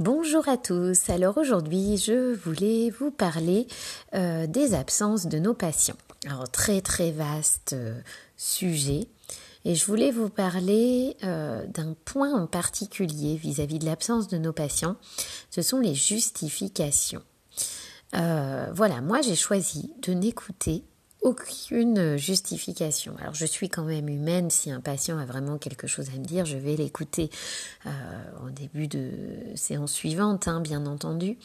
Bonjour à tous. Alors aujourd'hui, je voulais vous parler euh, des absences de nos patients. Alors très très vaste euh, sujet. Et je voulais vous parler euh, d'un point en particulier vis-à-vis de l'absence de nos patients. Ce sont les justifications. voilà, moi j'ai choisi de n'écouter aucune justification. Alors je suis quand même humaine, si un patient a vraiment quelque chose à me dire, je vais l'écouter euh, au début de séance suivante, hein, bien entendu.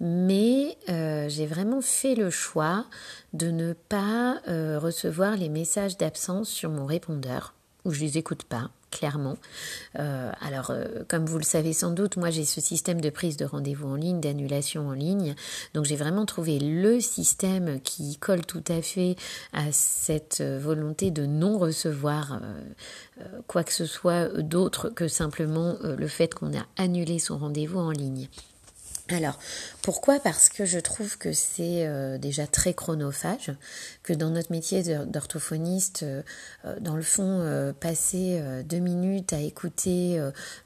Mais euh, j'ai vraiment fait le choix de ne pas euh, recevoir les messages d'absence sur mon répondeur, où je les écoute pas clairement. Euh, alors, euh, comme vous le savez sans doute, moi j'ai ce système de prise de rendez-vous en ligne, d'annulation en ligne. Donc j'ai vraiment trouvé le système qui colle tout à fait à cette volonté de non recevoir euh, quoi que ce soit d'autre que simplement le fait qu'on a annulé son rendez-vous en ligne. Alors, pourquoi? Parce que je trouve que c'est euh, déjà très chronophage, que dans notre métier d'orthophoniste, euh, euh, dans le fond, passer deux minutes à écouter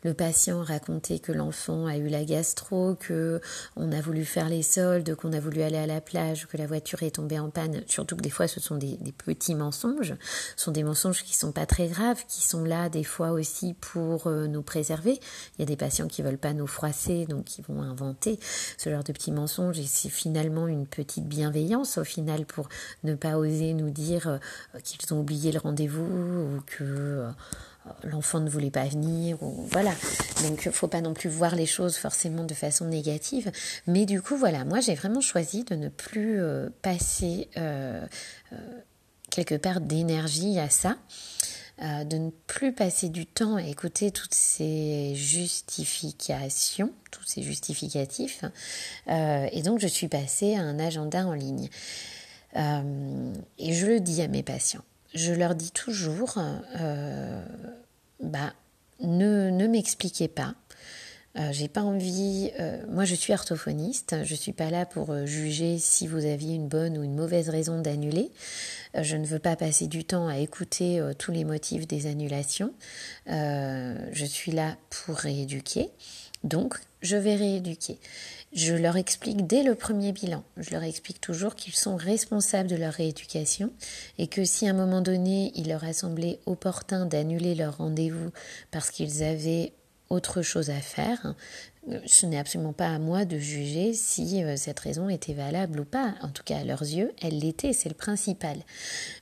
le patient raconter que l'enfant a eu la gastro, que on a voulu faire les soldes, qu'on a voulu aller à la plage, que la voiture est tombée en panne, surtout que des fois ce sont des, petits mensonges, ce sont des mensonges qui sont pas très graves, qui sont là des fois aussi pour nous préserver. Il y a des patients qui veulent pas nous froisser, donc qui vont inventer ce genre de petits mensonges et c'est finalement une petite bienveillance au final pour ne pas oser nous dire euh, qu'ils ont oublié le rendez-vous ou que euh, l'enfant ne voulait pas venir ou voilà. Donc il faut pas non plus voir les choses forcément de façon négative. Mais du coup voilà moi j'ai vraiment choisi de ne plus euh, passer quelque part d'énergie à ça euh, de ne plus passer du temps à écouter toutes ces justifications, tous ces justificatifs. Euh, et donc, je suis passée à un agenda en ligne. Euh, et je le dis à mes patients. Je leur dis toujours, bah, ne, ne m'expliquez pas. Euh, j'ai pas envie. Euh, moi, je suis orthophoniste. Je suis pas là pour euh, juger si vous aviez une bonne ou une mauvaise raison d'annuler. je ne veux pas passer du temps à écouter tous les motifs des annulations. je suis là pour rééduquer. Donc, je vais rééduquer. Je leur explique dès le premier bilan, je leur explique toujours qu'ils sont responsables de leur rééducation et que si à un moment donné il leur a semblé opportun d'annuler leur rendez-vous parce qu'ils avaient autre chose à faire. Ce n'est absolument pas à moi de juger si euh, cette raison était valable ou pas. En tout cas, à leurs yeux, elle l'était, c'est le principal.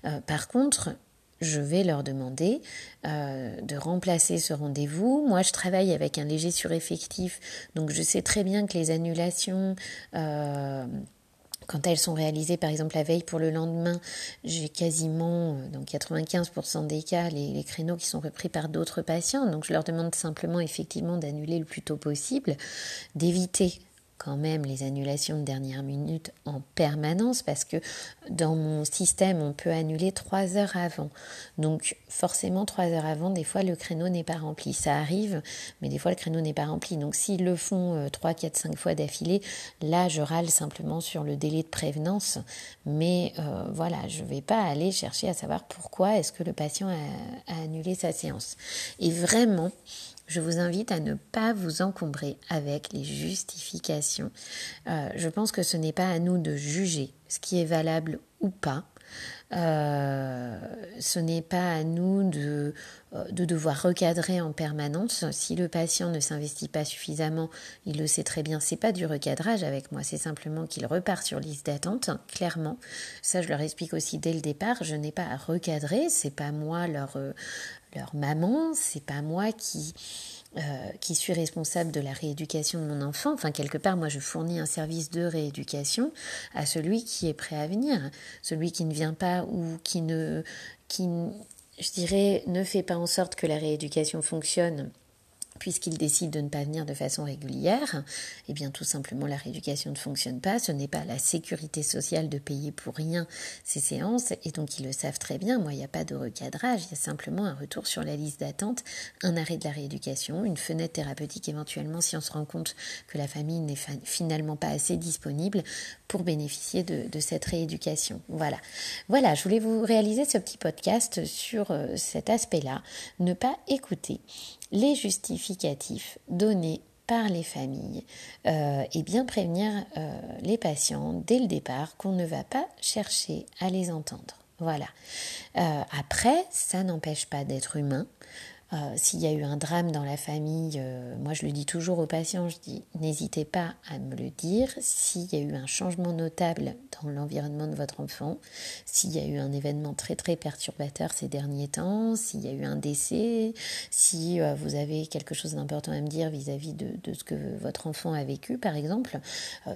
Euh, par contre, je vais leur demander euh, de remplacer ce rendez-vous. Moi, je travaille avec un léger sureffectif, donc je sais très bien que les annulations quand elles sont réalisées, par exemple la veille pour le lendemain, j'ai quasiment, euh, dans 95% des cas, les, les, créneaux qui sont repris par d'autres patients. Donc je leur demande simplement effectivement d'annuler le plus tôt possible, d'éviter quand même les annulations de dernière minute en permanence parce que dans mon système, on peut annuler trois heures avant. Donc forcément, trois heures avant, des fois, le créneau n'est pas rempli. Ça arrive, mais des fois, le créneau n'est pas rempli. Donc s'ils le font 3, 4, 5 fois d'affilée, là, je râle simplement sur le délai de prévenance. Mais euh, voilà, je ne vais pas aller chercher à savoir pourquoi est-ce que le patient a annulé sa séance. Et vraiment, je vous invite à ne pas vous encombrer avec les justifications. Euh, je pense que ce n'est pas à nous de juger ce qui est valable ou pas. Euh, ce n'est pas à nous de, euh, de devoir recadrer en permanence. Si le patient ne s'investit pas suffisamment, il le sait très bien, c'est pas du recadrage avec moi, c'est simplement qu'il repart sur liste d'attente, clairement. Ça, je leur explique aussi dès le départ. Je n'ai pas à recadrer, c'est pas moi leur, leur maman, c'est pas moi qui euh, qui suis responsable de la rééducation de mon enfant. Enfin, quelque part, moi, je fournis un service de rééducation à celui qui est prêt à venir, celui qui ne vient pas ou qui ne, qui, je dirais, ne fait pas en sorte que la rééducation fonctionne puisqu'il décide de ne pas venir de façon régulière, eh bien tout simplement la rééducation ne fonctionne pas, ce n'est pas la sécurité sociale de payer pour rien ces séances, et donc ils le savent très bien, moi il n'y a pas de recadrage, il y a simplement un retour sur la liste d'attente, un arrêt de la rééducation, une fenêtre thérapeutique éventuellement si on se rend compte que la famille n'est finalement pas assez disponible pour bénéficier de, de, cette rééducation. Voilà. Voilà, je voulais vous réaliser ce petit podcast sur euh, cet aspect-là, ne pas écouter les donnés par les familles et bien prévenir les patients dès le départ qu'on ne va pas chercher à les entendre. Voilà. après, ça n'empêche pas d'être humain. Euh, s'il y a eu un drame dans la famille, euh, moi je le dis toujours aux patients, je dis n'hésitez pas à me le dire. S'il y a eu un changement notable dans l'environnement de votre enfant, s'il y a eu un événement très très perturbateur ces derniers temps, s'il y a eu un décès, si euh, vous avez quelque chose d'important à me dire vis-à-vis de, de, ce que votre enfant a vécu par exemple,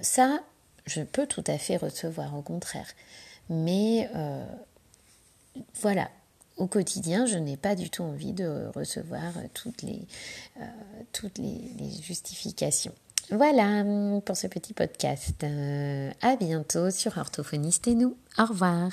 ça je peux tout à fait recevoir au contraire. Mais voilà, au quotidien, je n'ai pas du tout envie de recevoir toutes les, euh, toutes les, justifications. Voilà pour ce petit podcast. Euh, à bientôt sur Orthophoniste et nous. Au revoir.